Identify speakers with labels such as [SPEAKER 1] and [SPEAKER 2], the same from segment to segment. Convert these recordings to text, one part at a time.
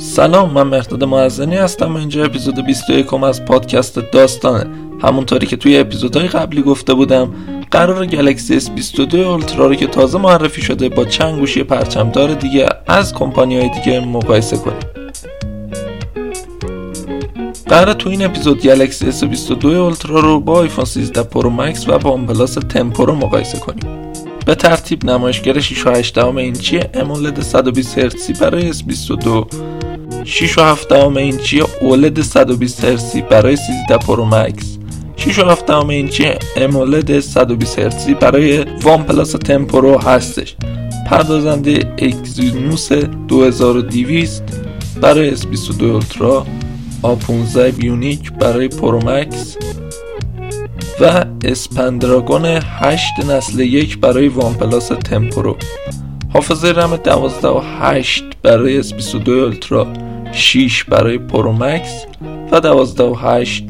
[SPEAKER 1] سلام من مرداد معزنی هستم و اینجا اپیزود 21 از پادکست داستانه. همونطوری که توی اپیزودهای قبلی گفته بودم قرار Galaxy S22 Ultra رو که تازه معرفی شده با چند گوشی پرچمدار دیگه از کمپانی های دیگه مقایسه کنیم. قرار تو این اپیزود Galaxy S22 Ultra رو با آیفون 13 Pro Max و با پلاس تمپو رو مقایسه کنیم. به ترتیب نمایشگر 6 و 8 اینچی AMOLED 120 هرتزی برای S22 6 و 7 اینچی OLED 120 هرتزی برای 13 Pro Max. 6 و 7 اینچی AMOLED 120 هرتزی برای OnePlus 10 Pro هستش. پردازنده Exynos 2200 برای S22 Ultra A15 Bionic برای Pro Max و Snapdragon 8 نسل یک برای OnePlus 10 Pro. حافظه رم 12 و 8 برای S22 Ultra. 6 برای Pro Max و 12 و 8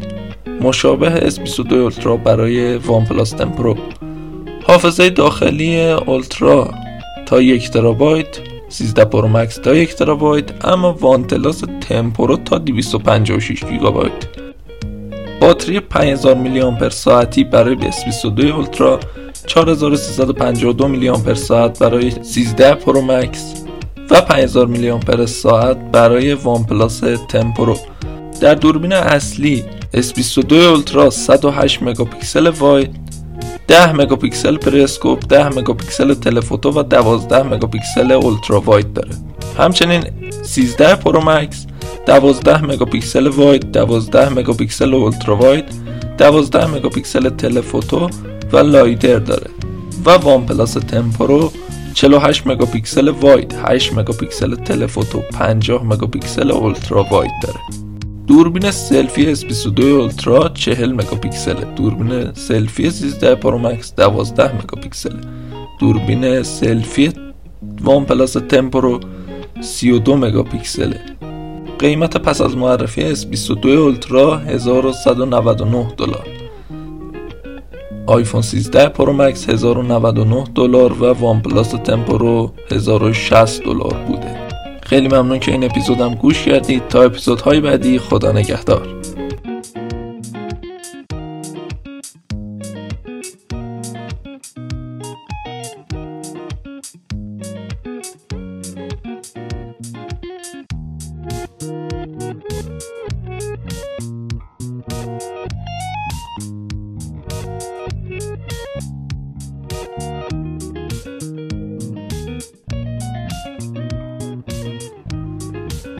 [SPEAKER 1] مشابه S22 Ultra برای OnePlus 10 Pro حافظه داخلی Ultra تا 1 ترابایت 13 Pro Max تا 1 ترابایت اما OnePlus 10 Pro تا 256 گیگابایت. باتری 5000 میلی آمپر ساعتی برای S22 Ultra 4352 میلی آمپر ساعت برای 13 Pro Max و 5000 میلی آمپر ساعت برای OnePlus 10 Pro. در دوربین اصلی S22 Ultra 108 مگاپیکسل wide 10 مگاپیکسل periscope 10 مگاپیکسل telephoto و 12 مگاپیکسل ultra wide داره. همچنین 13 Pro Max 12 مگاپیکسل wide 12 مگاپیکسل ultra wide 12 مگاپیکسل telephoto و LiDAR داره. و OnePlus 10 Pro 48 مگاپیکسل wide 8 مگاپیکسل telephoto 50 مگاپیکسل ultra wide داره. دوربین سلفی S22 Ultra 40 مگاپیکسل دوربین سلفی 13 Pro Max 12 مگاپیکسل دوربین سلفی OnePlus 10 Pro 32 مگاپیکسل قیمت پس از معرفی S22 Ultra 1199 دلار. آیفون 13 Pro Max 1099 دلار و OnePlus 10 Pro 1060 دلار بوده. خیلی ممنون که این اپیزودم گوش کردید. تا اپیزودهای بعدی خدا نگهدار.